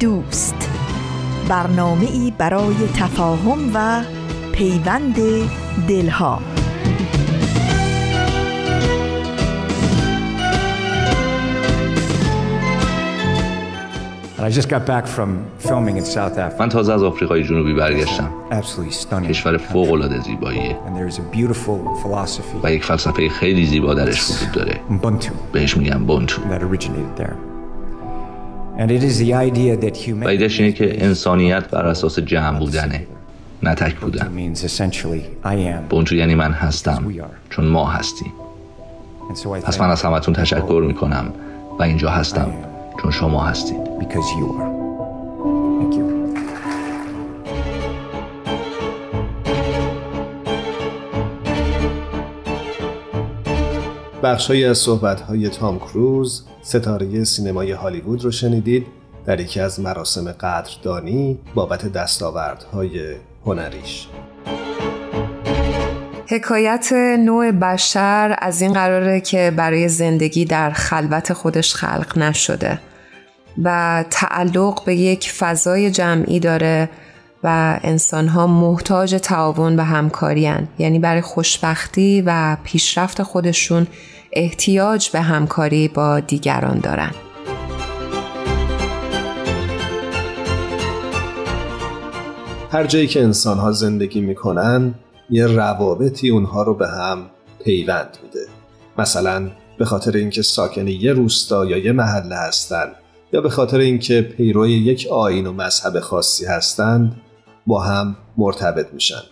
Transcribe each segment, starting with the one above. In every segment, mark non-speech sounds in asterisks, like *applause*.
دوست برنامه ای برای تفاهم و پیوند دلها من تازه از آفریقای جنوبی برگشتم. کشور فوق العاده زیباییه. و یک فلسفه خیلی زیبا درش وجود داره. بهش میگن بونتو. و ایدهش اینه که انسانیت بر اساس جمع بودنه نه تک بودن. بونجو یعنی من هستم چون ما هستیم. پس من از همتون تشکر می‌کنم و اینجا هستم چون شما هستید. بخشهایی از صحبتهای تام کروز ستاره سینمای هالیوود رو شنیدید در یکی از مراسم قدردانی بابت دستاوردهای هنریش. حکایت نوع بشر از این قراره که برای زندگی در خلوت خودش خلق نشده و تعلق به یک فضای جمعی داره و انسان ها محتاج تعاون و همکاری یعنی برای خوشبختی و پیشرفت خودشون احتیاج به همکاری با دیگران دارند. هر جایی که انسان ها زندگی می‌کنن یه روابطی اونها رو به هم پیوند میده مثلا به خاطر اینکه ساکن یه روستا یا یه محله هستند یا به خاطر اینکه پیروی یک آین و مذهب خاصی هستند با هم مرتبط میشن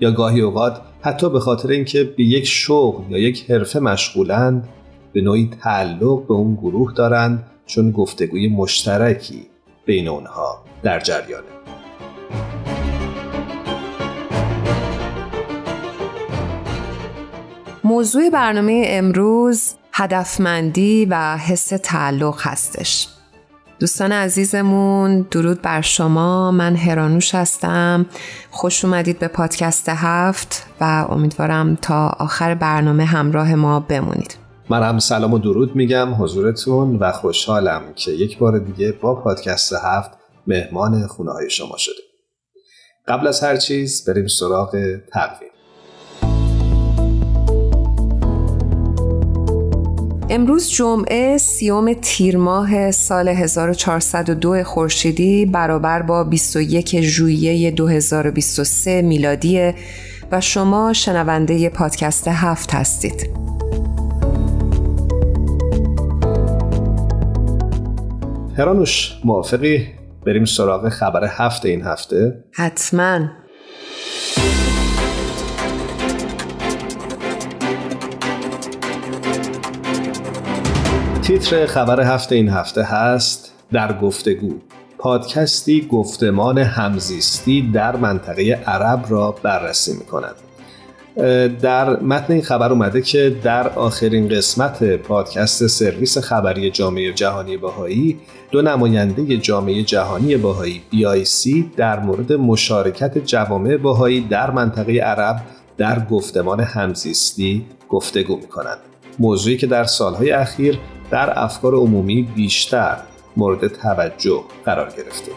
یا گاهی اوقات حتی به خاطر اینکه به یک شغل یا یک حرفه مشغولند به نوعی تعلق به اون گروه دارند چون گفتگوی مشترکی بین اونها در جریانه. موضوع برنامه امروز هدفمندی و حس تعلق هستش. دوستان عزیزمون درود بر شما. من هرانوش هستم. خوش اومدید به پادکست هفت و امیدوارم تا آخر برنامه همراه ما بمونید. من هم سلام و درود میگم حضورتون و خوشحالم که یک بار دیگه با پادکست هفت مهمان خونه های شما شده قبل از هر چیز بریم سراغ تقویم. امروز جمعه سیوم تیر ماه سال 1402 خورشیدی برابر با 21 ژوئیه 2023 میلادی و شما شنونده پادکست هفت هستید. هرانوش موافقی بریم سراغ خبر هفته این هفته؟ حتماً تیتر خبر هفته این هفته هست در گفتگو پادکستی گفتمان همزیستی در منطقه عرب را بررسی می کند. در متن این خبر اومده که در آخرین قسمت پادکست سرویس خبری جامعه جهانی باهایی دو نماینده جامعه جهانی باهایی BIC در مورد مشارکت جوامع باهایی در منطقه عرب در گفتمان همزیستی گفتگو می کنند. موضوعی که در سالهای اخیر در افکار عمومی بیشتر مورد توجه قرار گرفته.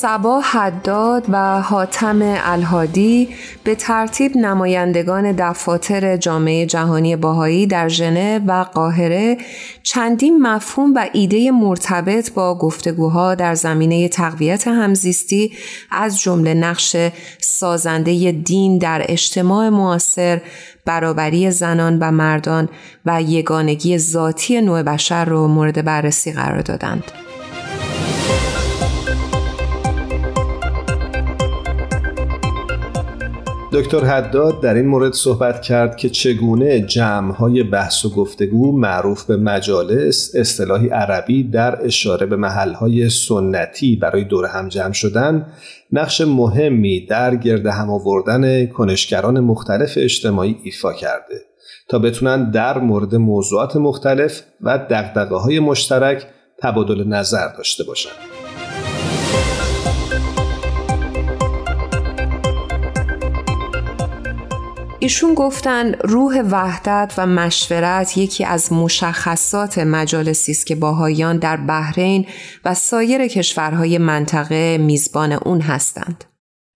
سبا حداد و حاتم الهادی به ترتیب نمایندگان دفاتر جامعه جهانی باهایی در ژنو و قاهره چندین مفهوم و ایده مرتبط با گفتگوها در زمینه تقویت همزیستی از جمله نقش سازنده دین در اجتماع معاصر برابری زنان و مردان و یگانگی ذاتی نوع بشر را مورد بررسی قرار دادند. دکتر حداد در این مورد صحبت کرد که چگونه جمعهای بحث و گفتگو معروف به مجالس اصطلاحی عربی در اشاره به محلهای سنتی برای دور هم جمع شدن نقش مهمی در گرد هم آوردن کنشگران مختلف اجتماعی ایفا کرده تا بتونن در مورد موضوعات مختلف و دقدقه های مشترک تبادل نظر داشته باشند. ایشون گفتن روح وحدت و مشورت یکی از مشخصات مجالسی است که باهایان در بحرین و سایر کشورهای منطقه میزبان اون هستند.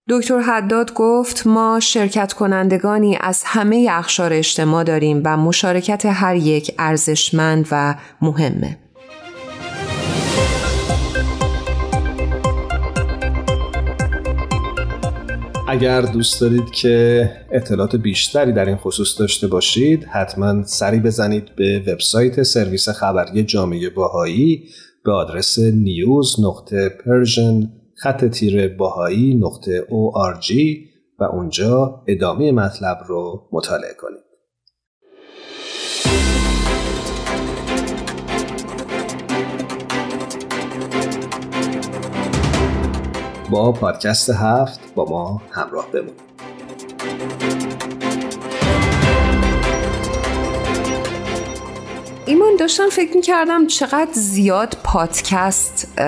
دکتر حداد گفت ما شرکت کنندگانی از همه اخشار اجتماع داریم و مشارکت هر یک ارزشمند و مهمه. اگر دوست دارید که اطلاعات بیشتری در این خصوص داشته باشید حتما سری بزنید به وبسایت سرویس خبری جامعه باهایی به آدرس news نقطه persian خط تیره bahai نقطه ORG و اونجا ادامه مطلب رو مطالعه کنید. با پادکست هفت با ما همراه بمونید ایمان داشتم فکر کردم چقدر زیاد پادکست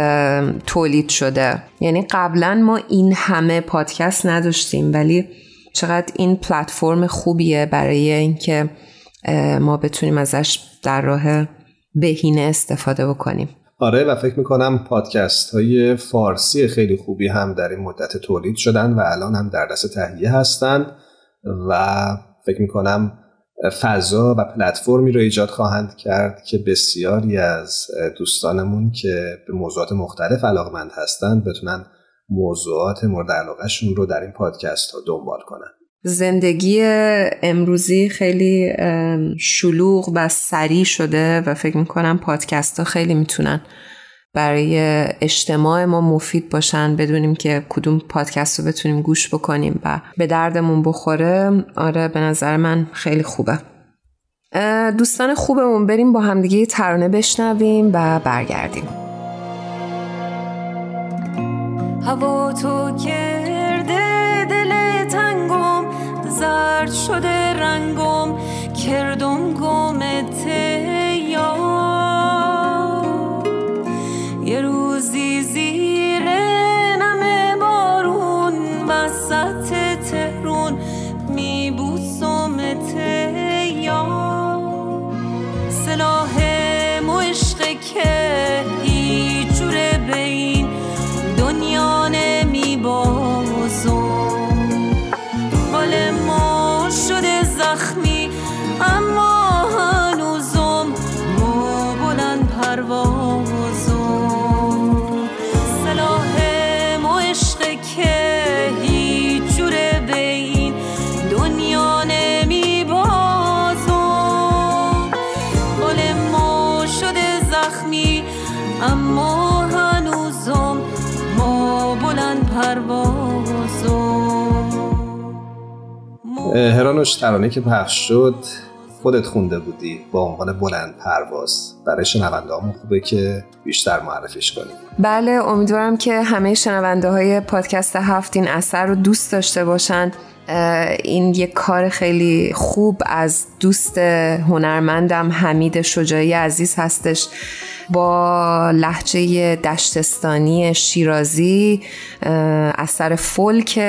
تولید شده. یعنی قبلا ما این همه پادکست نداشتیم ولی چقدر این پلتفرم خوبیه برای اینکه ما بتونیم ازش در راه بهینه استفاده بکنیم. آره و فکر می‌کنم پادکست های فارسی خیلی خوبی هم در این مدت تولید شدن و الان هم در دست تهیه هستند و فکر می‌کنم فضا و پلتفرمی رو ایجاد خواهند کرد که بسیاری از دوستانمون که به موضوعات مختلف علاقمند هستند بتونن موضوعات مورد علاقهشون رو در این پادکست ها دنبال کنن. زندگی امروزی خیلی شلوغ و سریع شده و فکر می‌کنم پادکست ها خیلی می‌تونن برای اجتماع ما مفید باشن. بدونیم که کدوم پادکست رو بتونیم گوش بکنیم و به دردمون بخوره. آره به نظر من خیلی خوبه. دوستان خوبمون بریم با همدیگه ترانه بشنویم و برگردیم. هوا تو تنگم زرد شده رنگم کردم گمته یه هرانوش ترانه که پخش شد خودت خونده بودی با عنوان بلند پرواز. برای شنونده همون خوبه که بیشتر معرفیش کنیم بله امیدوارم که همه شنونده های پادکست هفت این اثر رو دوست داشته باشن. این یک کار خیلی خوب از دوست هنرمندم حمید شجاعی عزیز هستش. با لحجه دشتستانی شیرازی اثر فولک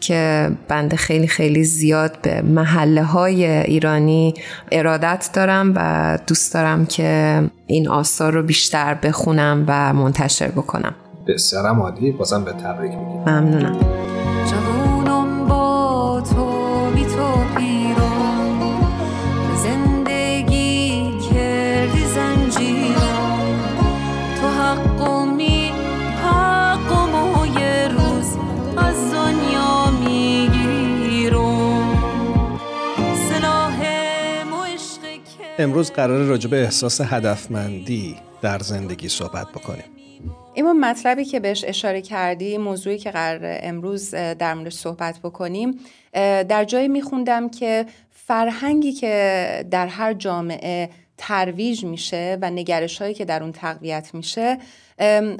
که بنده خیلی خیلی زیاد به محله های ایرانی ارادت دارم و دوست دارم که این آثار رو بیشتر بخونم و منتشر بکنم. بسیارم عالی. بازم به تبریک میگیم. ممنونم. امروز قرار راجع به احساس هدفمندی در زندگی صحبت بکنیم. این مطلبی که بهش اشاره کردی موضوعی که قرار امروز در موردش صحبت بکنیم. در جایی میخوندم که فرهنگی که در هر جامعه ترویج میشه و نگرش هایی که در اون تقویت میشه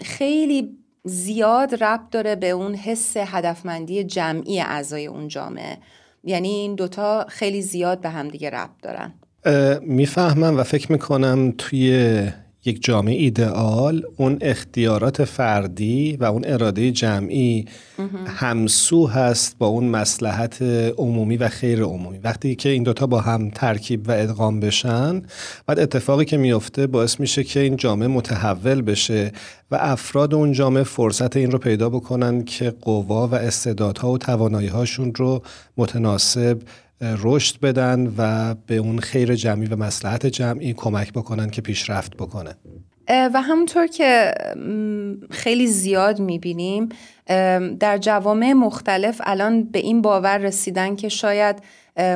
خیلی زیاد ربط داره به اون حس هدفمندی جمعی اعضای اون جامعه. یعنی این دوتا خیلی زیاد به هم دیگه ربط دارن. می‌فهمم و فکر می‌کنم توی یک جامعه ایدئال اون اختیارات فردی و اون اراده جمعی همسو هست با اون مسلحت عمومی و خیر عمومی. وقتی که این دوتا با هم ترکیب و ادغام بشن بعد اتفاقی که میفته باعث میشه که این جامعه متحول بشه و افراد اون جامعه فرصت این رو پیدا بکنن که قوا و استعدادها و توانایی هاشون رو متناسب رشد بدن و به اون خیر جمعی و مسلحت جمعی کمک بکنن که پیشرفت بکنه. و همونطور که خیلی زیاد می‌بینیم در جوامع مختلف الان به این باور رسیدن که شاید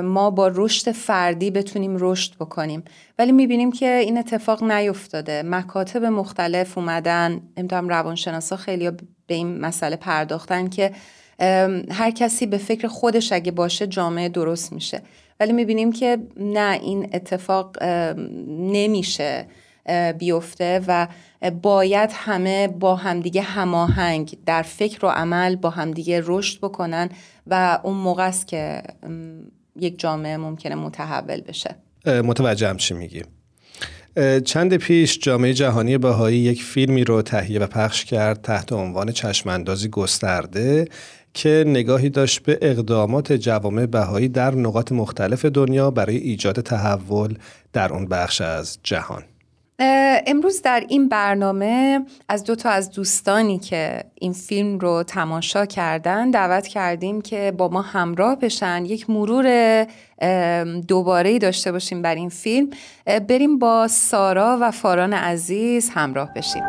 ما با رشد فردی بتونیم رشد بکنیم. ولی می‌بینیم که این اتفاق نیفتاده. مکاتب مختلف اومدن. امتحان روانشناسا خیلی به این مسئله پرداختن که هر کسی به فکر خودش اگه باشه جامعه درست میشه. ولی می‌بینیم که نه این اتفاق نمیشه بیفته و باید همه با همدیگه هماهنگ در فکر و عمل با همدیگه رشد بکنن و اون موقع است که یک جامعه ممکنه متحول بشه. متوجهم چی میگی. چند پیش جامعه جهانی بهایی یک فیلمی رو تهیه و پخش کرد تحت عنوان چشماندازی گسترده. که نگاهی داشت به اقدامات جوامع بهایی در نقاط مختلف دنیا برای ایجاد تحول در اون بخش از جهان. امروز در این برنامه از دو تا از دوستانی که این فیلم رو تماشا کردن دعوت کردیم که با ما همراه بشن. یک مرور دوباره داشته باشیم بر این فیلم. بریم با سارا و فاران عزیز همراه بشیم.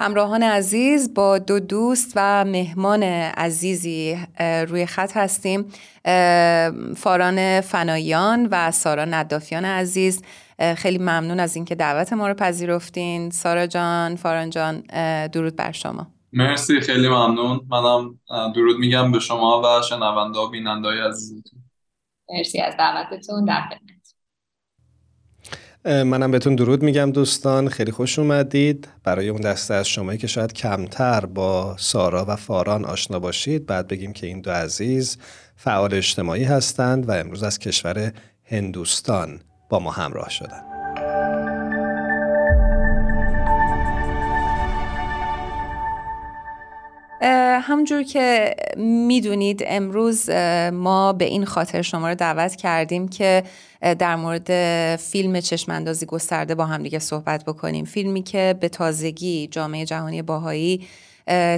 همراهان عزیز با دو دوست و مهمان عزیزی روی خط هستیم. فاران فنایان و سارا ندافیان عزیز. خیلی ممنون از اینکه دعوت ما رو پذیرفتین. سارا جان فاران جان درود بر شما. مرسی خیلی ممنون. منم درود میگم به شما و شنونده و بیننده عزیزتون. مرسی از دعوتتون. در منم بهتون درود میگم دوستان خیلی خوش اومدید برای اون دسته از شمایی که شاید کمتر با سارا و فاران آشنا باشید بعد بگیم که این دو عزیز فعال اجتماعی هستند و امروز از کشور هندوستان با ما همراه شدند. همجور که می‌دونید امروز ما به این خاطر شما رو دعوت کردیم که در مورد فیلم چشماندازی گسترده با هم دیگه صحبت بکنیم. فیلمی که به تازگی جامعه جهانی باهایی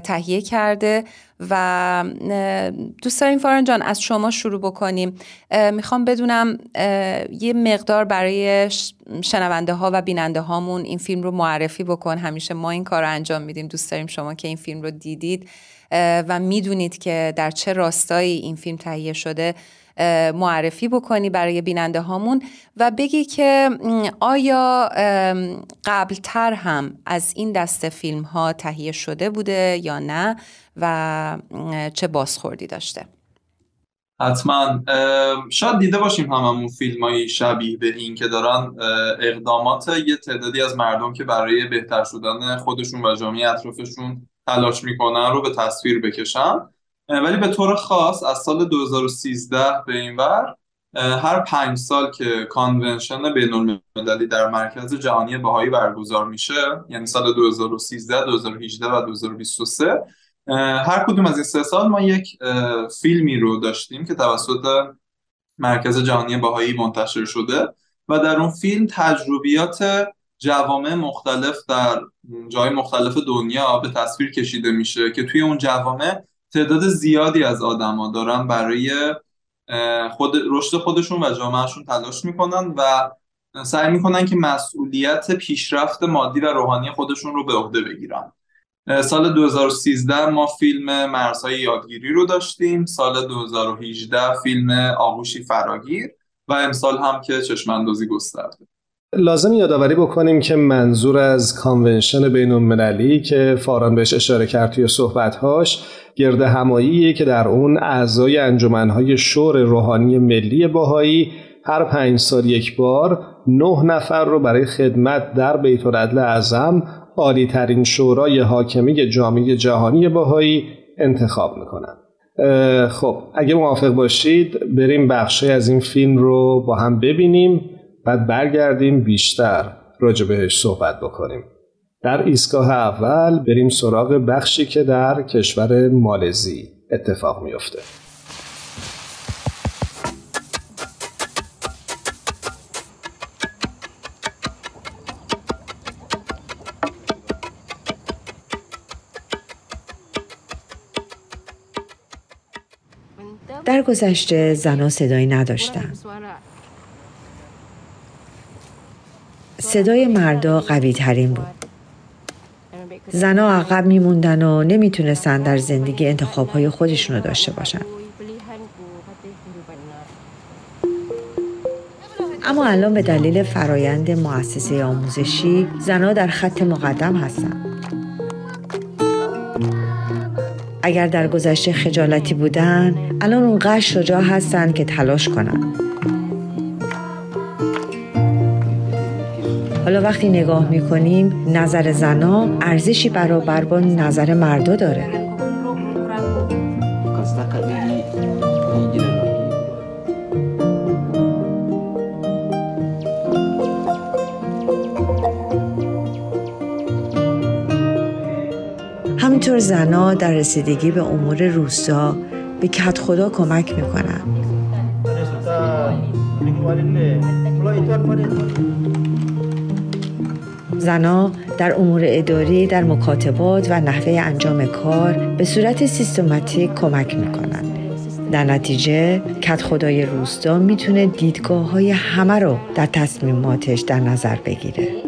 تهیه کرده و دوست داریم فارن جان از شما شروع بکنیم. می‌خوام بدونم یه مقدار برای شنونده ها و بیننده هامون این فیلم رو معرفی بکن. همیشه ما این کار رو انجام میدیم. دوست داریم شما که این فیلم رو دیدید و می‌دونید که در چه راستایی این فیلم تهیه شده. معرفی بکنی برای بیننده هامون و بگی که آیا قبلتر هم از این دسته فیلم ها تهیه شده بوده یا نه و چه بازخوردی داشته؟ حتما. شاید دیده باشیم هممون فیلم های شبیه به این که دارن اقدامات یه تعدادی از مردم که برای بهتر شدن خودشون و جامعه اطرافشون تلاش می‌کنن رو به تصویر بکشن. ولی به طور خاص از سال 2013 به این ور هر پنج سال که کانونشن بین المللی در مرکز جهانی بهایی برگزار میشه یعنی سال 2013 2018 و 2023 هر کدوم از این سه سال ما یک فیلمی رو داشتیم که توسط مرکز جهانی بهایی منتشر شده و در اون فیلم تجربیات جوامع مختلف در جای مختلف دنیا به تصویر کشیده میشه که توی اون جوامع تعداد زیادی از آدما دارن برای خود رشد خودشون و جامعهشون تلاش می‌کنن و سعی می‌کنن که مسئولیت پیشرفت مادی و روحانی خودشون رو به عهده بگیرن. سال 2013 ما فیلم مرزهای یادگیری رو داشتیم. سال 2018 فیلم آغوشی فراگیر و امسال هم که چشماندازی گسترده. لازم یادآوری بکنیم که منظور از کانونشن بین المللی که فاران بهش اشاره کرد توی صحبتهاش گرد همایی که در اون اعضای انجمنهای شور روحانی ملی باهایی هر پنج سال یک بار نه نفر رو برای خدمت در بیت العدل اعظم عالی ترین شورای حاکمی جامعه جهانی باهایی انتخاب می‌کنن. خب اگه موافق باشید بریم بخشی از این فیلم رو با هم ببینیم. بعد برگردیم بیشتر راجع بهش صحبت بکنیم در ایستگاه اول بریم سراغ بخشی که در کشور مالزی اتفاق میفته در گذشته زنها صدایی نداشتن. صدای مردا قوی ترین بود. زنها عقب میموندن و نمی‌تونستن در زندگی انتخاب های خودشون داشته باشن. اما الان به دلیل فرایند مؤسسه آموزشی زنها در خط مقدم هستن. اگر در گذشته خجالتی بودن الان اونقدر شجاع هستن که تلاش کنن حالا وقتی نگاه می‌کنیم نظر زنا ارزشی برابر با نظر مردا داره. همینطور زنها در رسیدگی به امور روستا به کت خدا کمک می‌کنن. زنها در امور اداری در مکاتبات و نحوه انجام کار به صورت سیستماتیک کمک می‌کنن در نتیجه کت خدای روستا می‌تونه دیدگاه های همه رو در تصمیماتش در نظر بگیره.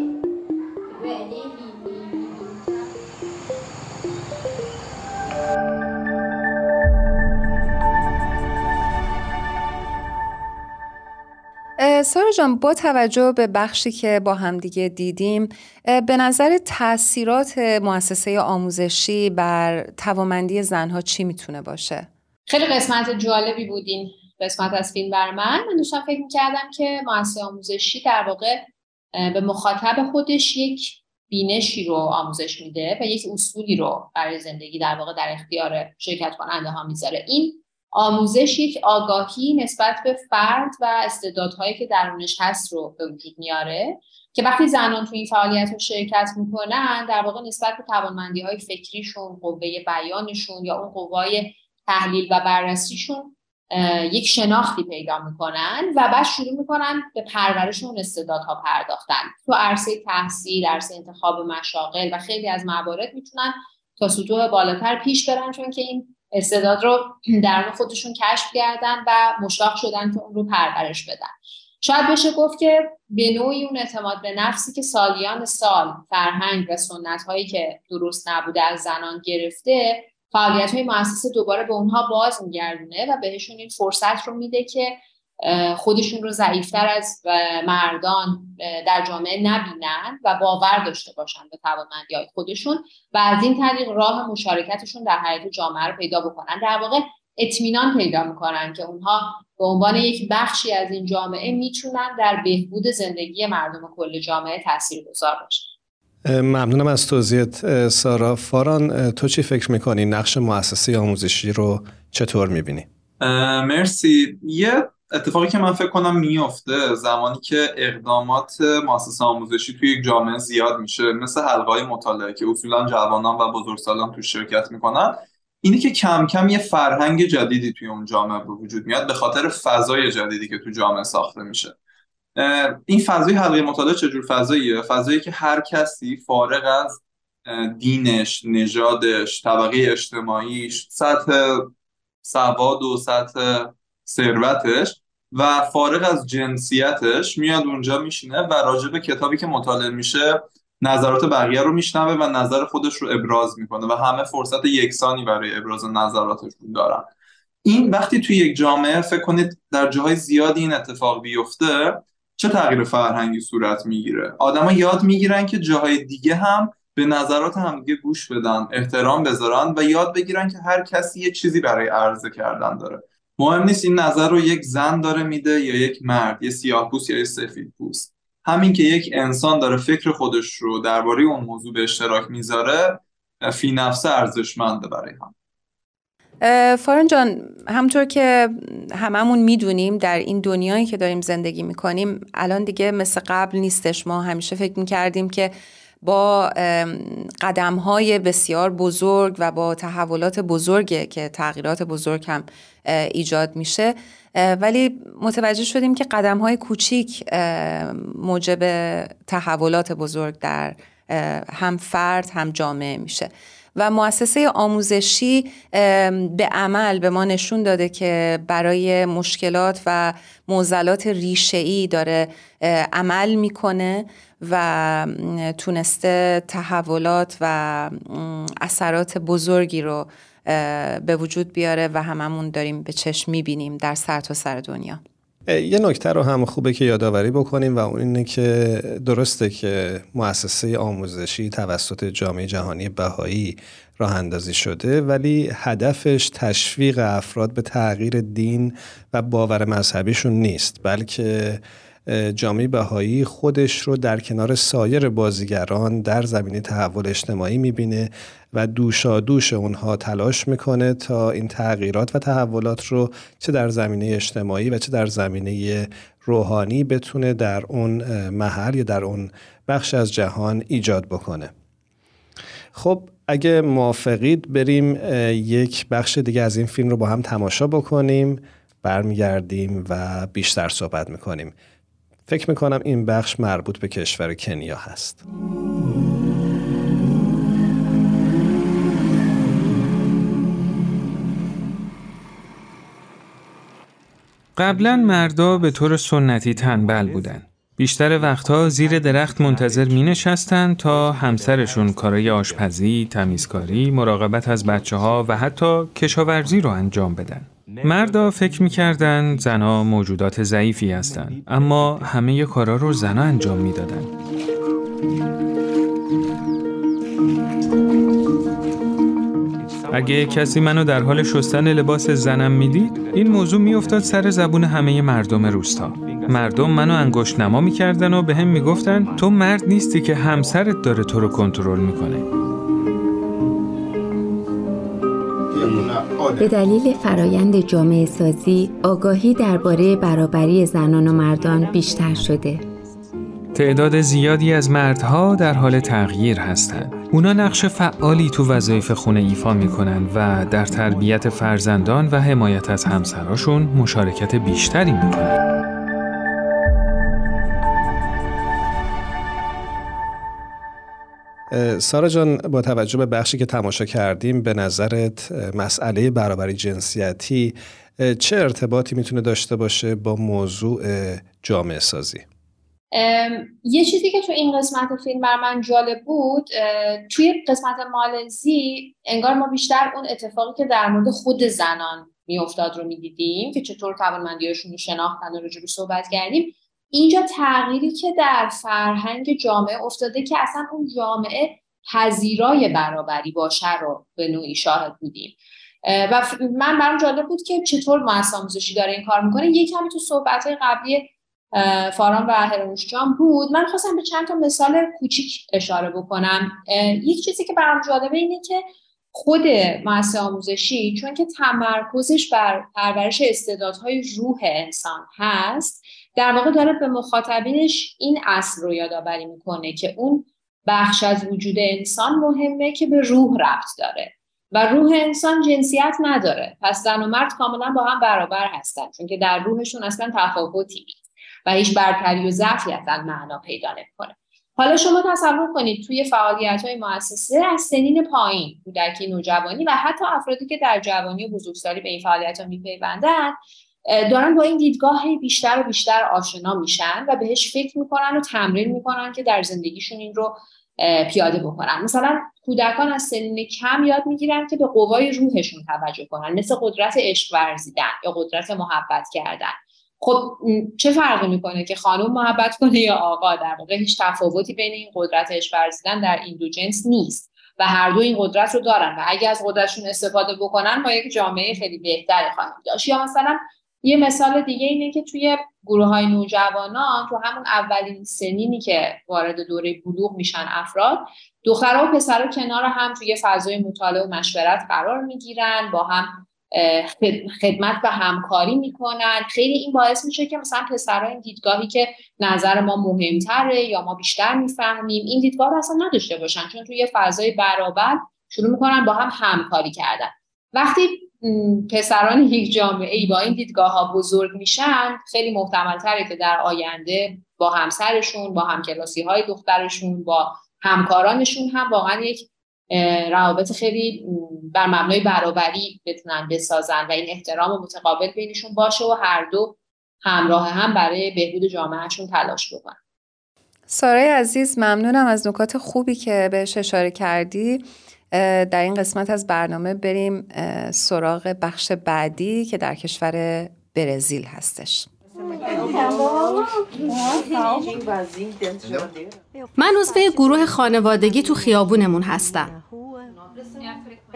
سارا جان با توجه به بخشی که با همدیگه دیدیم به نظر تاثیرات مؤسسه آموزشی بر توامندی زنها چی می‌تونه باشه؟ خیلی قسمت جالبی بود این قسمت از فیلم بر من من داشتم فکر می‌کردم که مؤسسه آموزشی در واقع به مخاطب خودش یک بینشی رو آموزش میده و یک اصولی رو برای زندگی در واقع در اختیار شرکت کننده ها می‌ذاره این آموزش یک آگاهی نسبت به فرد و استعدادهایی که درونش هست رو به وجود میاره که وقتی زنان تو این فعالیت رو شرکت می‌کنن در واقع نسبت به توانمندی های فکریشون قوه بیانشون یا اون قوای تحلیل و بررسیشون یک شناختی پیدا می‌کنن و بعد شروع می‌کنن به پرورش اون استعدادها پرداختن. تو عرصه تحصیل عرصه انتخاب مشاغل و خیلی از موارد می‌تونن تا سطوح بالاتر پیش برن چون که این استعداد رو درون خودشون کشف کردن و مشتاق شدن که اون رو پرورش بدن. شاید بشه گفت که به نوعی اون اعتماد به نفسی که سالیان سال فرهنگ و سنت هایی که درست نبوده از زنان گرفته فعالیت های مؤسسه دوباره به اونها باز میگردونه و بهشون این فرصت رو میده که خودشون رو ضعیفتر از مردان در جامعه نبینن و باور داشته باشن به توانمندی های خودشون و از این طریق راه مشارکتشون در حیات جامعه رو پیدا بکنن. در واقع اطمینان پیدا می‌کنن که اونها به عنوان یک بخشی از این جامعه می‌تونن در بهبود زندگی مردم کل جامعه تاثیر گذار باشن ممنونم از توضیحت سارا. فاران تو چی فکر می‌کنی؟ نقش مؤسسه آموزشی رو چطور می‌بینی؟ مرسی. یه اتفاقی که من فکر کنم میفته زمانی که اقدامات مؤسسه آموزشی توی یک جامعه زیاد میشه مثل حلقه مطالعه که اصولا جوانان و بزرگسالان تو شرکت می‌کنن اینه که کم کم یه فرهنگ جدیدی توی اون جامعه به وجود میاد به خاطر فضای جدیدی که تو جامعه ساخته میشه. این فضای حلقه مطالعه چجور فضاییه؟ فضایی که هر کسی فارغ از دینش نژادش طبقه اجتماعیش سطح سواد و سطح ثروتش و فارغ از جنسیتش میاد اونجا میشینه و راجع به کتابی که مطالعه میشه نظرات بقیه رو میشنوه و نظر خودش رو ابراز می‌کنه و همه فرصت یکسانی برای ابراز نظراتشون دارن. این وقتی توی یک جامعه فکر کنید در جاهای زیادی این اتفاق بیفته چه تغییر فرهنگی صورت می‌گیره؟ آدما یاد می‌گیرن که جاهای دیگه هم به نظرات همدیگه گوش بدن احترام بذارن و یاد بگیرن که هر کسی یه چیزی برای عرضه کردن داره. مهم نیست این نظر رو یک زن داره میده یا یک مرد یه سیاه پوست یا یه سفید پوست. همین که یک انسان داره فکر خودش رو درباره اون موضوع به اشتراک می‌ذاره فی نفسه ارزشمنده برای هم. فارن جان همطور که هممون می‌دونیم در این دنیایی که داریم زندگی می‌کنیم الان دیگه مثل قبل نیستش. ما همیشه فکر می‌کردیم که با قدم های بسیار بزرگ و با تحولات بزرگه که تغییرات بزرگ هم ایجاد میشه. ولی متوجه شدیم که قدم های کوچیک موجب تحولات بزرگ در هم فرد هم جامعه میشه. و مؤسسه آموزشی به عمل به ما نشون داده که برای مشکلات و موزلات ریشه‌ای داره عمل می‌کنه و تونسته تحولات و اثرات بزرگی رو به وجود بیاره و هممون داریم به چشم می‌بینیم در سرتاسر سر دنیا. یه نکته رو هم خوبه که یادآوری بکنیم و اون اینه که درسته که مؤسسه آموزشی توسط جامعه جهانی بهایی راه اندازی شده ولی هدفش تشویق افراد به تغییر دین و باور مذهبیشون نیست بلکه جامعه بهایی خودش رو در کنار سایر بازیگران در زمینه تحول اجتماعی می‌بینه و دوشا دوش اونها تلاش می‌کنه تا این تغییرات و تحولات رو چه در زمینه اجتماعی و چه در زمینه روحانی بتونه در اون محل یا در اون بخش از جهان ایجاد بکنه. خب اگه موافقید بریم یک بخش دیگه از این فیلم رو با هم تماشا بکنیم برمیگردیم و بیشتر صحبت می‌کنیم. فکر می‌کنم این بخش مربوط به کشور کنیا هست قبلا مردا به طور سنتی تنبل بودن. بیشتر وقتها زیر درخت منتظر می نشستن تا همسرشون کارای آشپزی، تمیزکاری، مراقبت از بچه ها و حتی کشاورزی رو انجام بدن. مردا فکر می‌کردن زنها موجودات ضعیفی هستند اما همه کارا رو زنها انجام می‌دادن. اگه کسی منو در حال شستن لباس زنم می‌دید این موضوع میافتاد سر زبون همه مردم روستا مردم منو انگشت نما می‌کردن و به هم می‌گفتن تو مرد نیستی که همسرت داره تو رو کنترل می‌کنه به دلیل فرایند جامعه سازی آگاهی درباره برابری زنان و مردان بیشتر شده. تعداد زیادی از مردها در حال تغییر هستند. اونا نقش فعالی تو وظایف خونه ایفا می‌کنن و در تربیت فرزندان و حمایت از همسراشون مشارکت بیشتری می‌کنن. سارا جان با توجه به بخشی که تماشا کردیم به نظرت مسئله برابری جنسیتی چه ارتباطی می‌تونه داشته باشه با موضوع جامعه سازی؟ یه چیزی که تو این قسمت فیلم بر من جالب بود توی قسمت مالزی انگار ما بیشتر اون اتفاقی که در مورد خود زنان میافتاد رو می‌دیدیم که چطور توانمندیاشون رو شناختن و رو صحبت کردیم اینجا تغییری که در فرهنگ جامعه افتاده که اصلا اون جامعه پذیرای برابری باشه رو به نوعی شاهد بودیم. و من برام جالب بود که چطور مؤسسه آموزشی داره این کار می‌کنه. یک کمی تو صحبت قبلی فاران و هرموش جان بود. من خواستم به چند تا مثال کوچیک اشاره بکنم. یک چیزی که برام جالبه اینه که خود مؤسسه آموزشی چون که تمرکزش بر پرورش استعدادهای روح انسان هست در واقع داره به مخاطبینش این اصل رو یادآوری می‌کنه که اون بخش از وجود انسان مهمه که به روح ربط داره. و روح انسان جنسیت نداره. پس زن و مرد کاملا با هم برابر هستن چون که در روحشون اصلا تفاوتی نیست و هیچ برتری و ضعفی اصلا معنا پیدا نمی‌کنه. حالا شما تصور کنید توی فعالیت های مؤسسه از سنین پایین کودکی نوجوانی و حتی افرادی که در جوانی و بزرگسالی به این فعالیت ها میپیوندن دارن با این دیدگاه بیشتر و بیشتر آشنا میشن و بهش فکر می‌کنن و تمرین می‌کنن که در زندگیشون این رو پیاده بکنن. مثلا کودکان از سنین کم یاد می‌گیرن که به قوای روحشون توجه کنن مثل قدرت عشق ورزیدن یا قدرت محبت کردن. خب چه فرقی می‌کنه که خانم محبت کنه یا آقا؟ در واقع هیچ تفاوتی بین این قدرت عشق ورزیدن در این دو جنس نیست و هر دو این قدرت رو دارن و اگه از قدرتشون استفاده بکنن ما یک جامعه خیلی بهتری خواهیم داشت. یا مثلا یه مثال دیگه اینه که توی گروه های نوجوانان تو همون اولین سنینی که وارد دوره بلوغ میشن افراد دخترها و پسرها کنار هم توی فضای مطالعه و مشورت قرار می‌گیرن با هم خدمت و همکاری می‌کنن. خیلی این باعث میشه که مثلا پسرها این دیدگاهی که نظر ما مهمتره یا ما بیشتر می‌فهمیم این دیدگاه رو اصلا نداشته باشن چون توی فضای برابر شروع می‌کنن با هم همکاری کردن. وقتی پسران یک جامعه ای با این دیدگاه ها بزرگ میشن خیلی محتمل تره که در آینده با همسرشون با همکلاسی های دخترشون با همکارانشون هم واقعا یک روابط خیلی بر مبنای برابری بتونن بسازن و این احترام متقابل بینشون باشه و هر دو همراه هم برای بهبود جامعهشون تلاش بکنن. سارای عزیز ممنونم از نکات خوبی که بهش اشاره کردی. در این قسمت از برنامه بریم سراغ بخش بعدی که در کشور برزیل هستش. من عضو گروه خانوادگی تو خیابونمون هستم.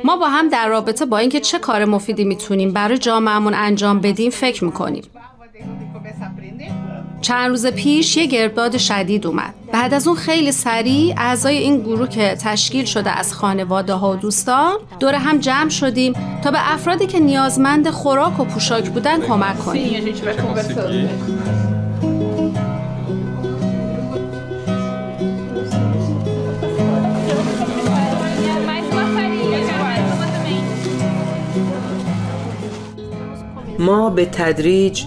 ما با هم در رابطه با اینکه چه کار مفیدی می‌تونیم برای جامعهمون انجام بدیم فکر می‌کنیم. چند روز پیش یه گردباد شدید اومد. بعد از اون خیلی سریع اعضای این گروه که تشکیل شده از خانواده ها و دوستان دور هم جمع شدیم تا به افرادی که نیازمند خوراک و پوشاک بودن کمک کنیم. ما به تدریج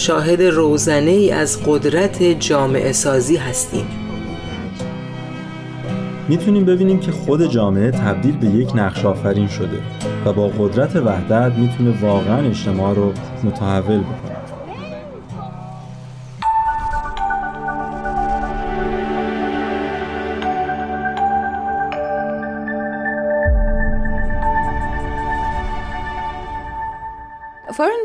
شاهد روزنه ای از قدرت جامعه سازی هستیم. می‌تونیم ببینیم که خود جامعه تبدیل به یک نقش آفرین شده و با قدرت وحدت می‌تونه واقعا اجتماع رو متحول بکنه.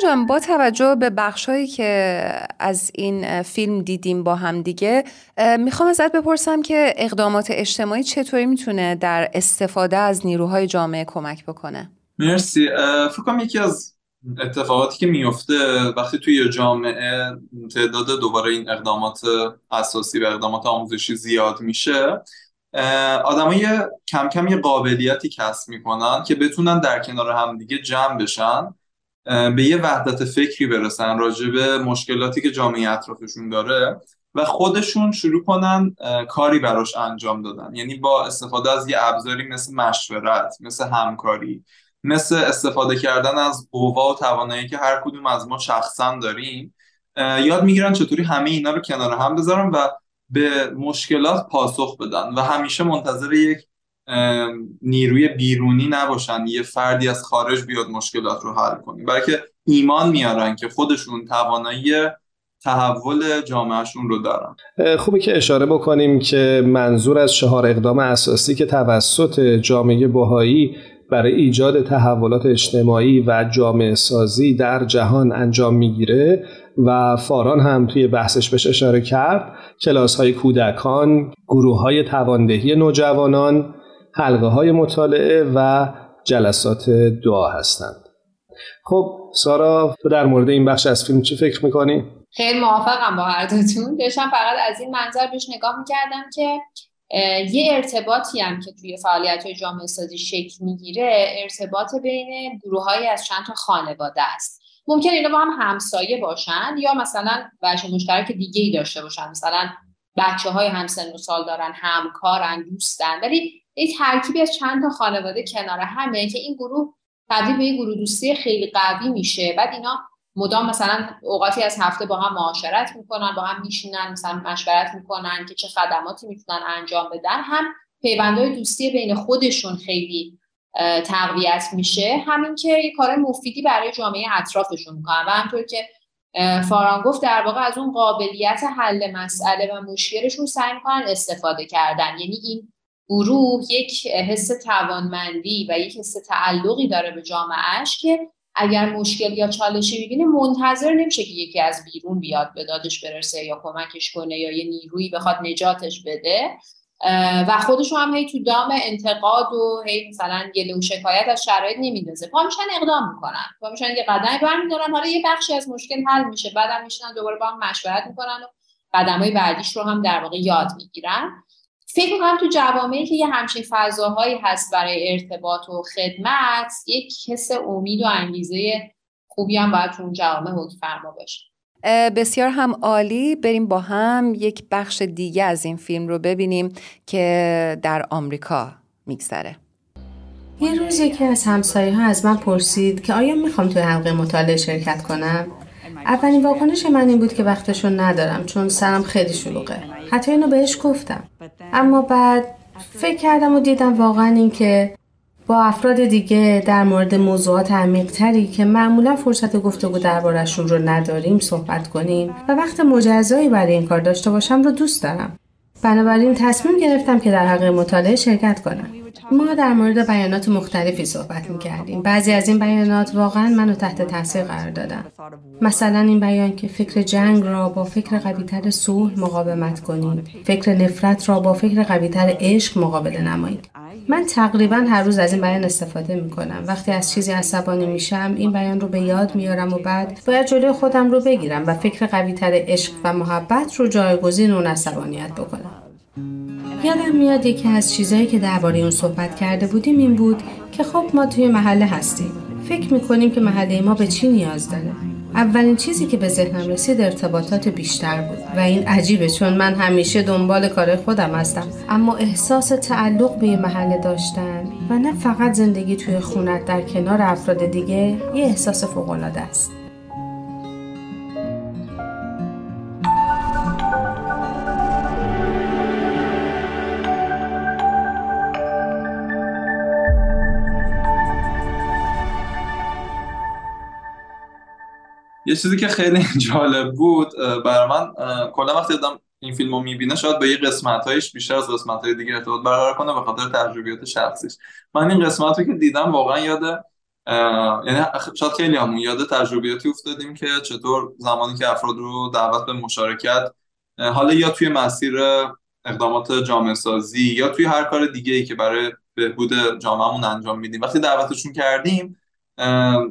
جان با توجه به بخشهایی که از این فیلم دیدیم با هم دیگه می‌خوام ازت بپرسم که اقدامات اجتماعی چطوری می‌تونه در استفاده از نیروهای جامعه کمک بکنه؟ مرسی. فکر کنم یکی از اتفاقاتی که میفته وقتی توی جامعه تعداد دوباره این اقدامات اساسی و اقدامات آموزشی زیاد میشه آدمای کم کم یه قابلیتی کسب می‌کنن که بتونن در کنار همدیگه جمع بشن. به یه وحدت فکری برسن راجع به مشکلاتی که جامعه اطرافشون داره و خودشون شروع کنن کاری براش انجام دادن. یعنی با استفاده از یه ابزاری مثل مشورت مثل همکاری مثل استفاده کردن از قوا و توانایی که هر کدوم از ما شخصا داریم یاد می‌گیرن چطوری همه اینا رو کنار هم بذارن و به مشکلات پاسخ بدن. و همیشه منتظر یک نیروی بیرونی نباشن یه فردی از خارج بیاد مشکلات رو حل کنیم بلکه ایمان میارن که خودشون توانایی تحول جامعهشون رو دارن. خوبه که اشاره بکنیم که منظور از چهار اقدام اساسی که توسط جامعه بهایی برای ایجاد تحولات اجتماعی و جامعه سازی در جهان انجام می‌گیره و فاران هم توی بحثش بهش اشاره کرد کلاس های کودکان، گروه های تواندهی نوجوانان، حلقه های مطالعه و جلسات دعا هستند. خب سارا تو در مورد این بخش از فیلم چی فکر می‌کنی؟ خیلی موافقم با هر دوتون. داشتم فقط از این منظر بهش نگاه می‌کردم که یه ارتباطی هم که توی فعالیت های جامعه سازی شکل می‌گیره ارتباط بین گروه از چند تا خانواده است. ممکن اینا با هم همسایه باشن یا مثلا بچه مشترک دیگه ای داشته باشن. مثلا بچه های همسن و سال دارن همکارن دوستن ولی یک ترکیبی از چند تا خانواده کنار همه که این گروه تبدیل به یک گروه دوستی خیلی قوی میشه. بعد اینا مدام مثلا اوقاتی از هفته با هم معاشرت می‌کنن با هم میشینن مثلا مشورت می‌کنن که چه خدماتی می‌تونن انجام بدن. هم پیوندهای دوستی بین خودشون خیلی تقویت میشه. همین که یه کار مفیدی برای جامعه اطرافشون می‌کنن. و همطور که فاران گفت در واقع از اون قابلیت حل مسئله و مشکلشون سعی می‌کنن استفاده کردن. یعنی این گروه یک حس توانمندی و یک حس تعلقی داره به جامعهش که اگر مشکل یا چالشی می‌بینه منتظر نمیشه که یکی از بیرون بیاد به دادش برسه یا کمکش کنه یا یه نیرویی بخواد نجاتش بده. و خودشون هم هی تو دام انتقاد و هی مثلا گله و شکایت از شرایط نمیندازه. پا میشن اقدام می‌کنن. پا میشن یه قدمی برمیدارن. حالا یه بخشی از مشکل حل میشه. بعدم میشنن دوباره با هم مشورت می‌کنن و قدمای بعدیش رو هم در واقع یاد می‌گیرن. فکر می‌کنم تو جوامعی که یه همچین فضاهایی هست برای ارتباط و خدمت یک حس امید و انگیزه خوبی هم باید تو اون جوامع حکم فرما باشه بسیار هم عالی. بریم با هم یک بخش دیگه از این فیلم رو ببینیم که در آمریکا میگذره. یه روز یکی از همسایه ها از من پرسید که آیا می‌خوام توی حلقه مطالعه شرکت کنم؟ اولین واکنش من این بود که وقتشون ندارم چون سرم خیلی شلوغه. حتی اینو بهش گفتم. اما بعد فکر کردم و دیدم واقعا این که با افراد دیگه در مورد موضوعات عمیقتری که معمولا فرصت گفتگو دربارهشون رو نداریم صحبت کنیم و وقت مجزایی برای این کار داشته باشم رو دوست دارم. بنابراین تصمیم گرفتم که در حق مطالعه شرکت کنم. ما در مورد بیانات مختلفی صحبت می کردیم. بعضی از این بیانات واقعا منو تحت تاثیر قرار دادن. مثلا این بیان که فکر جنگ را با فکر قویتر صلح مقاومت کنید. فکر نفرت را با فکر قویتر عشق مقابله نمایید. من تقریبا هر روز از این بیان استفاده می کنم. وقتی از چیزی عصبانی میشم این بیان رو به یاد میارم و بعد باید جلوی خودم رو بگیرم و فکر قویتر عشق و محبت رو جایگزین اون عصبانیت بکنم. یادم میاد یکی از چیزهایی که درباره اون صحبت کرده بودیم این بود که خب ما توی محله هستیم. فکر می‌کنیم که محله ما به چی نیاز داره. اولین چیزی که به ذهنم رسید ارتباطات بیشتر بود و این عجیبه چون من همیشه دنبال کار خودم هستم. اما احساس تعلق به یه محله داشتن و نه فقط زندگی توی خونت در کنار افراد دیگه یه احساس فوقالعاده است. یه چیزی که خیلی *laughs* جالب بود برای من کلا وقتی آدم این فیلم رو می‌بینه شاید به یه قسمت هایش بیشتر از قسمت های دیگه ارتباط برقرار کنه به خاطر تجربیات شخصیش. من این قسمت رو که دیدم واقعا یاد یعنی شاید خیلی همون یاد تجربیاتی افتادیم که چطور زمانی که افراد رو دعوت به مشارکت حالا یا توی مسیر اقدامات جامعه سازی یا توی هر کار دیگه ای که برای بهبود جامعهمون انجام میدیم. وقتی دعوتشون کردیم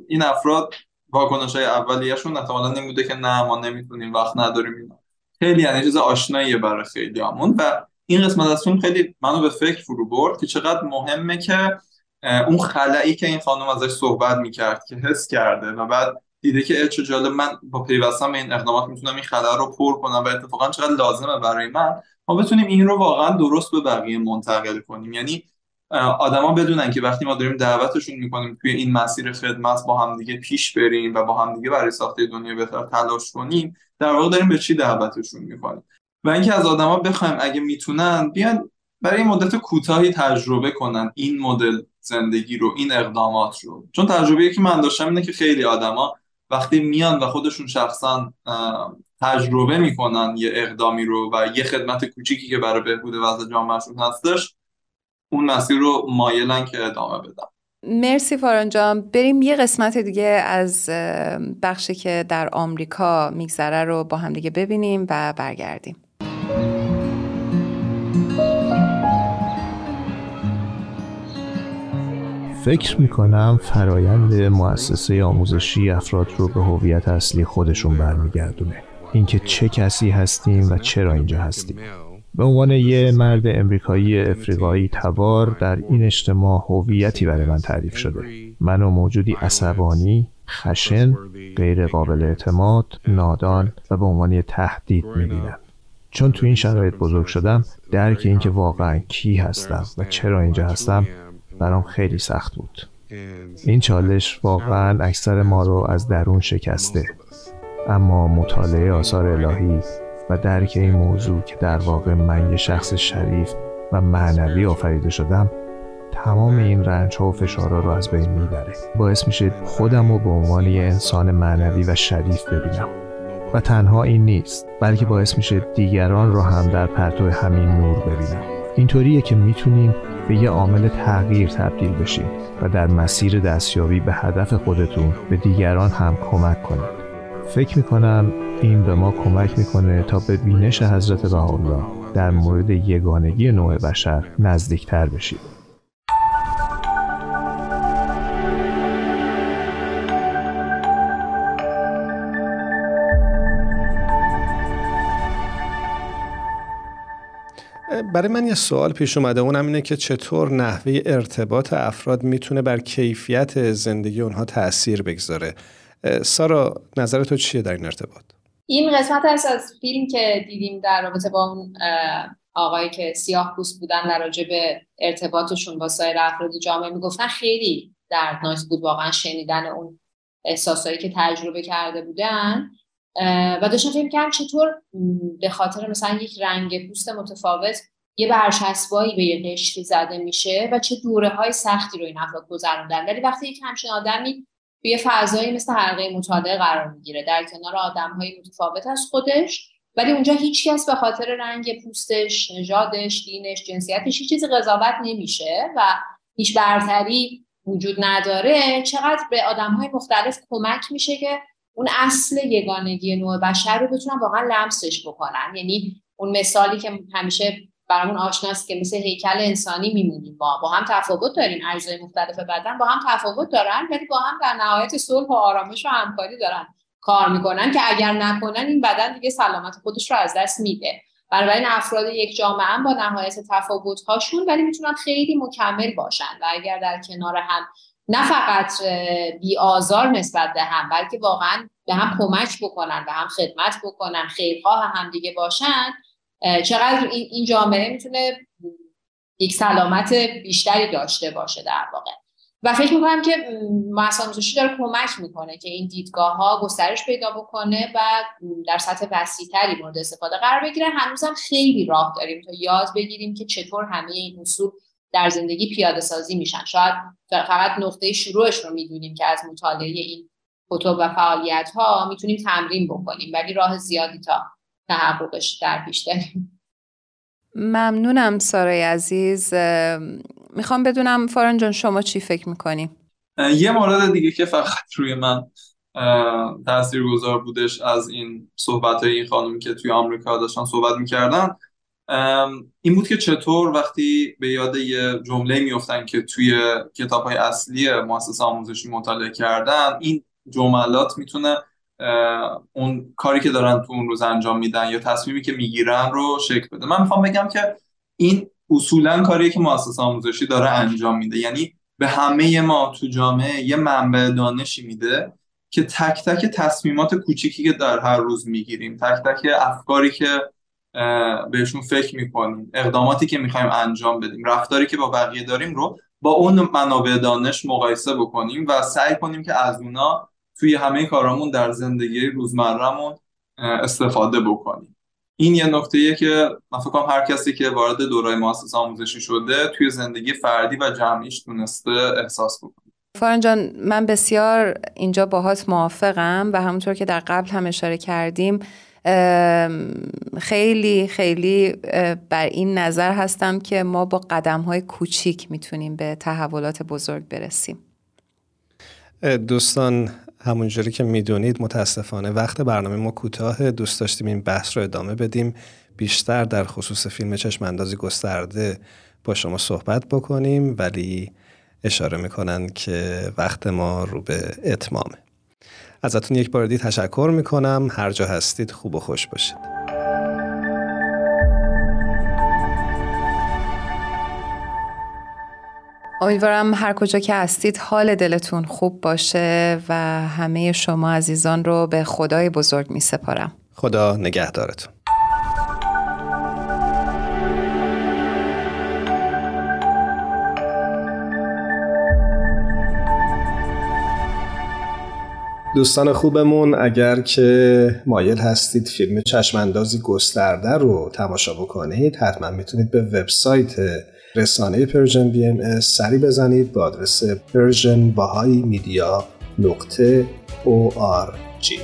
این افراد واکنش های اولیهشون احتمالا این بوده که نه ما نمی‌تونیم وقت نداریم اینا. خیلی یعنی چیز آشناییه برای خیلی همون و این قسمت از فیلم خیلی منو به فکر فرو برد که چقدر مهمه که اون خلایی که این خانم ازش صحبت می‌کرد که حس کرده و بعد دیده که چه جالب من با پیوستن به این اقدامات می‌تونم این خلا رو پر کنم و اتفاقا چقدر لازمه برای من ما بتونیم این رو واقعا درست به بقیه منتقل کنیم. یعنی آدما بدونن که وقتی ما داریم دعوتشون می‌کنیم توی این مسیر خدمت با همدیگه پیش بریم و با همدیگه برای ساخته دنیا بهتر تلاش کنیم در واقع داریم به چی دعوتشون می‌کنیم؟ و اینکه از آدما بخوایم اگه می‌تونن بیان برای مدت کوتاهی تجربه کنن این مدل زندگی رو این اقدامات رو. چون تجربه که من داشتم اینه که خیلی آدما وقتی میان و خودشون شخصا تجربه می‌کنن یه اقدامی رو و یه خدمت کوچیکی که برای بهبود وضع جامعهشون هستش اون مسیر رو مایلن که ادامه بدن مرسی فاران جان. بریم یه قسمت دیگه از بخشی که در آمریکا میگذره رو با هم دیگه ببینیم و برگردیم. فکر می‌کنم فرایند مؤسسه آموزشی افراد رو به هویت اصلی خودشون برمیگردونه. اینکه چه کسی هستیم و چرا اینجا هستیم. به عنوان یه مرد امریکایی افریقایی تبار در این اجتماع هویتی برای من تعریف شده. من و موجودی عصبانی خشن غیر قابل اعتماد نادان و به عنوان تهدید می‌بینم. چون تو این شرایط بزرگ شدم درک اینکه واقعا کی هستم و چرا اینجا هستم برام خیلی سخت بود. این چالش واقعا اکثر ما رو از درون شکسته. اما مطالعه آثار الهی و درک این موضوع که در واقع من یه شخص شریف و معنوی آفریده شدم تمام این رنج ها و فشارها رو از بین می‌بره. باعث میشه خودم رو به عنوان یه انسان معنوی و شریف ببینم. و تنها این نیست بلکه باعث میشه دیگران رو هم در پرتو همین نور ببینن اینطوریه که می‌تونین به یه عامل تغییر تبدیل بشین و در مسیر دستیابی به هدف خودتون به دیگران هم کمک کنید فکر می‌کنم این به ما کمک می‌کنه تا به بینش حضرت بهاءالله در مورد یگانگی نوع بشر نزدیکتر بشیم. برای من یه سوال پیش اومده. اونم اینه که چطور نحوه ارتباط افراد می‌تونه بر کیفیت زندگی اونها تاثیر بگذاره؟ سارا نظر تو چیه در این ارتباط؟ این قسمت است از فیلم که دیدیم در رابطه با اون آقایی که سیاه پوست بودن در راجع به ارتباطشون با سایر افراد جامعه می‌گفتن خیلی دردناک بود واقعا شنیدن اون احساسایی که تجربه کرده بودن. و داشتم فکر کردم چطور به خاطر مثلا یک رنگ پوست متفاوت یه برچسبایی به یه قشری زده میشه و چه دوره های سختی رو این افراد گذروندن. ولی وقتی یک همچین آدمی توی فضایی مثل حلقه مطالعه قرار می‌گیره. در کنار آدم های متفاوت از خودش ولی اونجا هیچ کس به خاطر رنگ پوستش، نژادش، دینش، جنسیتش هیچ چیزی قضاوت نمیشه و هیچ برتری وجود نداره. چقدر به آدم های مختلف کمک میشه که اون اصل یگانگی نوع بشر رو بتونن واقعا لمسش بکنن. یعنی اون مثالی که همیشه برامون آشناست که مثل هیکل انسانی میمونیم. ما با هم تفاوت داریم. اجزای مختلف بدن با هم تفاوت دارن ولی با هم در نهایت صلح و آرامش و همکاری دارن. کار می‌کنن که اگر نکنن این بدن دیگه سلامت خودش رو از دست میده. بنابراین افراد یک جامعه هم با نهایت تفاوت هاشون ولی می‌تونن خیلی مکمل باشن و اگر در کنار هم نه فقط بی آزار نسبت به هم بلکه واقعا به هم کمک بکنن و هم خدمت بکنن خیرخواه هم دیگه باشن چقدر این جامعه می‌تونه یک سلامت بیشتری داشته باشه در واقع. و فکر می‌کنم که مؤسسه داره کمک می‌کنه که این دیدگاه ها گسترش پیدا بکنه و در سطح وسیعتری مورد استفاده قرار بگیره. هنوزم خیلی راه داریم تا یاد بگیریم که چطور همه این اصول در زندگی پیاده سازی میشن. شاید فقط نقطه شروعش رو می‌دونیم که از مطالعه این کتب و فعالیت ها می‌تونیم تمرین بکنیم ولی راه زیادی تا تحققش در پیش داریم. ممنونم سارای عزیز. می‌خوام بدونم فارن جان شما چی فکر می‌کنی؟ یه مورد دیگه که فقط روی من گذار بودش از این صحبت های این خانم که توی آمریکا داشتن صحبت می‌کردن. این بود که چطور وقتی به یاد یه جمله میفتن که توی کتاب های اصلی مؤسسه آموزشی مطالعه کردن این جملات می‌تونه اون کاری که دارن تو اون روز انجام میدن یا تصمیمی که می‌گیرن رو شکل بده. من می‌خوام بگم که این اصولا کاریه که مؤسسه آموزشی داره انجام میده. یعنی به همه ما تو جامعه یه منبع دانشی میده که تک تک تصمیمات کوچیکی که در هر روز می‌گیریم تک تک افکاری که بهشون فکر می‌کنیم اقداماتی که می‌خوایم انجام بدیم رفتاری که با بقیه داریم رو با اون منابع دانش مقایسه بکنیم و سعی کنیم که از اونا توی همه کارامون در زندگی روزمرهمون استفاده بکنیم. این یه نکته که من فکر کنم هر کسی که وارد دورای مؤسسه آموزشی شده توی زندگی فردی و جمعیش تونسته احساس بکنه. فارن جان من بسیار اینجا باهات موافقم و همونطور که در قبل هم اشاره کردیم خیلی خیلی بر این نظر هستم که ما با قدم های کوچیک می‌تونیم به تحولات بزرگ برسیم. دوستان همونجوری که می‌دونید متاسفانه وقت برنامه ما کوتاه. دوست داشتیم این بحث رو ادامه بدیم. بیشتر در خصوص فیلم چشم اندازی گسترده با شما صحبت بکنیم ولی اشاره می‌کنن که وقت ما رو به اتمامه. ازتون یک بار دیگه تشکر می‌کنم. هر جا هستید خوب و خوش باشید. امیدوارم هر کجا که هستید حال دلتون خوب باشه و همه شما عزیزان رو به خدای بزرگ می سپارم. خدا نگهدارتون. دوستان خوبمون اگر که مایل هستید فیلم چشماندازی گسترده رو تماشا بکنید حتما می‌تونید به وبسایت رسانه Persian BMS سری بزنید با آدرس Persian Bahai Media نقطه org.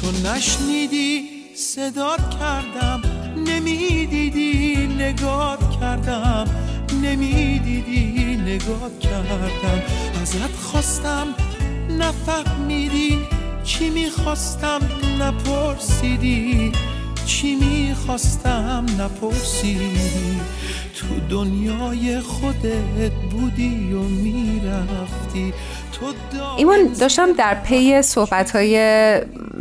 تو نشنیدی صدات کردم نمی‌دیدی نگات کردم نمی‌دیدی نگات کردم. ازت خواستم نفهمیدی چی می‌خواستم نپرسیدی چی می‌خواستم نپرسیدی. تو دنیای خودت بودی و می‌رفتی. ایمان داشتم در پی صحبت های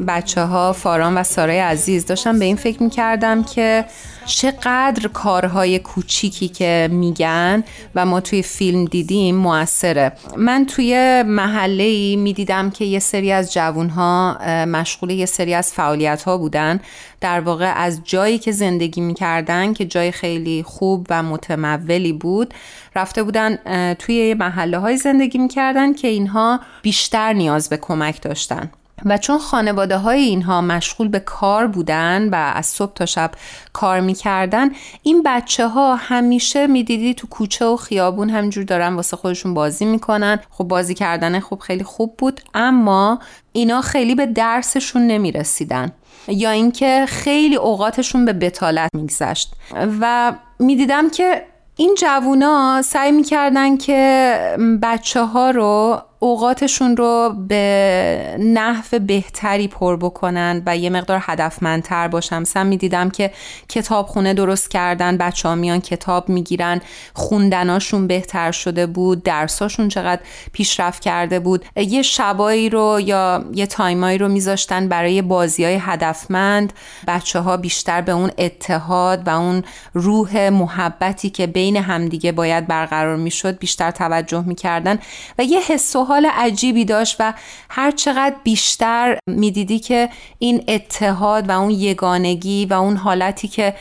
بچه ها فاران و سارای عزیز داشتم به این فکر می‌کردم که چقدر کارهای کوچیکی که میگن و ما توی فیلم دیدیم موثره. من توی محله ای می‌دیدم که یه سری از جوانها مشغول یه سری از فعالیت ها بودن. در واقع از جایی که زندگی می‌کردن که جای خیلی خوب و متمولی بود رفته بودن توی محله های زندگی می‌کردن که اینها بیشتر نیاز به کمک داشتن. و چون خانواده های اینها مشغول به کار بودن و از صبح تا شب کار می‌کردن این بچه ها همیشه می‌دیدی تو کوچه و خیابون همجور دارن واسه خودشون بازی می‌کنن. خب بازی کردن خوب خیلی خوب بود اما اینا خیلی به درسشون نمی‌رسیدن. یا اینکه خیلی اوقاتشون به بتالت میگذشت. و می‌دیدم که این جوونا سعی می‌کردن که بچه ها رو اوقاتشون رو به نحو بهتری پر بکنن و یه مقدار هدفمندتر باشم. سم می‌دیدم که کتابخونه درست کردن بچه ها میان کتاب می‌گیرن خوندناشون بهتر شده بود درساشون چقدر پیشرفت کرده بود. یه شبایی رو یا یه تایمایی رو میذاشتن برای بازی های هدفمند. بچه ها بیشتر به اون اتحاد و اون روح محبتی که بین همدیگه باید برقرار می‌شد بیشتر توجه می‌کردن و یه حس حال عجیبی داشت و هر چقدر بیشتر می‌دیدی که این اتحاد و اون یگانگی و اون حالتی که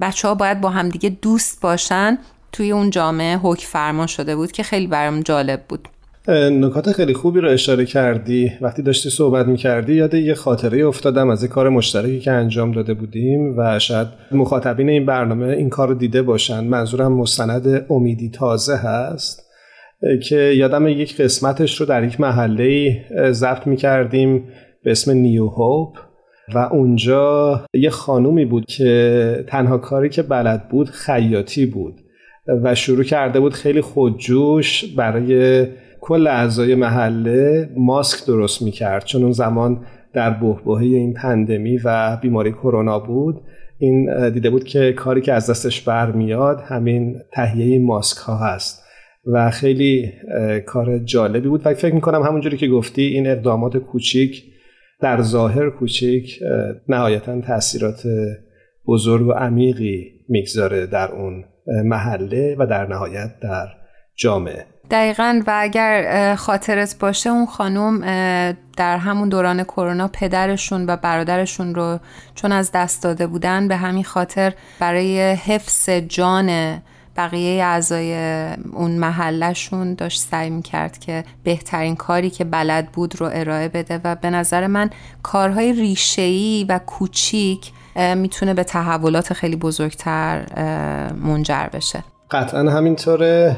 بچه ها باید با همدیگه دوست باشن توی اون جامعه حکم فرما شده بود که خیلی برام جالب بود. نکات خیلی خوبی رو اشاره کردی. وقتی داشتی صحبت می‌کردی یاد یه خاطره افتادم از یه کار مشترکی که انجام داده بودیم و شاید مخاطبین این برنامه این کار رو دیده باشن. منظورم مستند امیدی تازه هست. که یادم یک قسمتش رو در یک محله ضبط می کردیم به اسم نیو هوپ. و اونجا یه خانومی بود که تنها کاری که بلد بود خیاطی بود و شروع کرده بود خیلی خودجوش برای کل اعضای محله ماسک درست می کرد چون اون زمان در بحبوحه این پندمی و بیماری کرونا بود این دیده بود که کاری که از دستش برمیاد همین تهیه ماسک ها هست. و خیلی کار جالبی بود. و فکر می‌کنم همونجوری که گفتی این اقدامات کوچیک در ظاهر کوچیک نهایتا تاثیرات بزرگ و عمیقی می‌گذاره در اون محله و در نهایت در جامعه. دقیقا. و اگر خاطرت باشه اون خانم در همون دوران کرونا پدرشون و برادرشون رو چون از دست داده بودن به همین خاطر برای حفظ جان بقیه اعضای اون محلشون داشت سعی می‌کرد که بهترین کاری که بلد بود رو ارائه بده و به نظر من کارهای ریشه‌ای و کوچیک می‌تونه به تحولات خیلی بزرگتر منجر بشه. قطعا همینطوره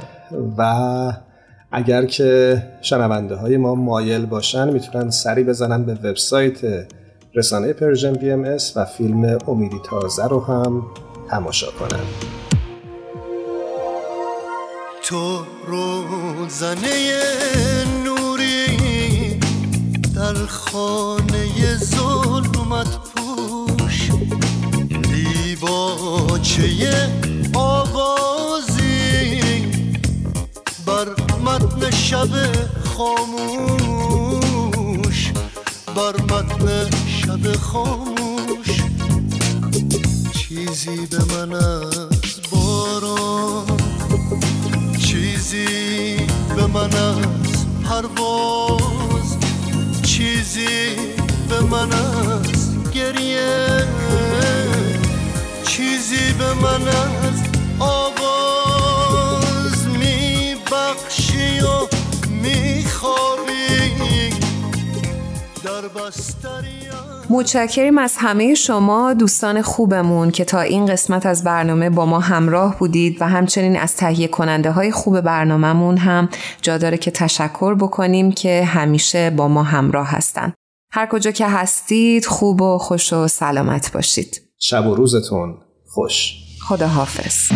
و اگر که شنونده های ما مایل باشن می‌تونن سری بزنن به وبسایت رسانه Persian BMS و فیلم امیدی تازه رو هم تماشا کنن. تو روزنه نوری در خانه ظلمت پوش. دیباچه آوازی بر متن شب خاموش. بر متن شب خاموش. چیزی به من از باران چیزی به من از پرواز چیزی به من از گریه چیزی به من از آواز میبخشی و میخوابی. در بستری متشکریم از همه شما دوستان خوبمون که تا این قسمت از برنامه با ما همراه بودید و همچنین از تهیه کننده های خوب برنامهمون هم جا داره که تشکر بکنیم که همیشه با ما همراه هستند. هر کجا که هستید خوب و خوش و سلامت باشید. شب و روزتون خوش. خدا حافظ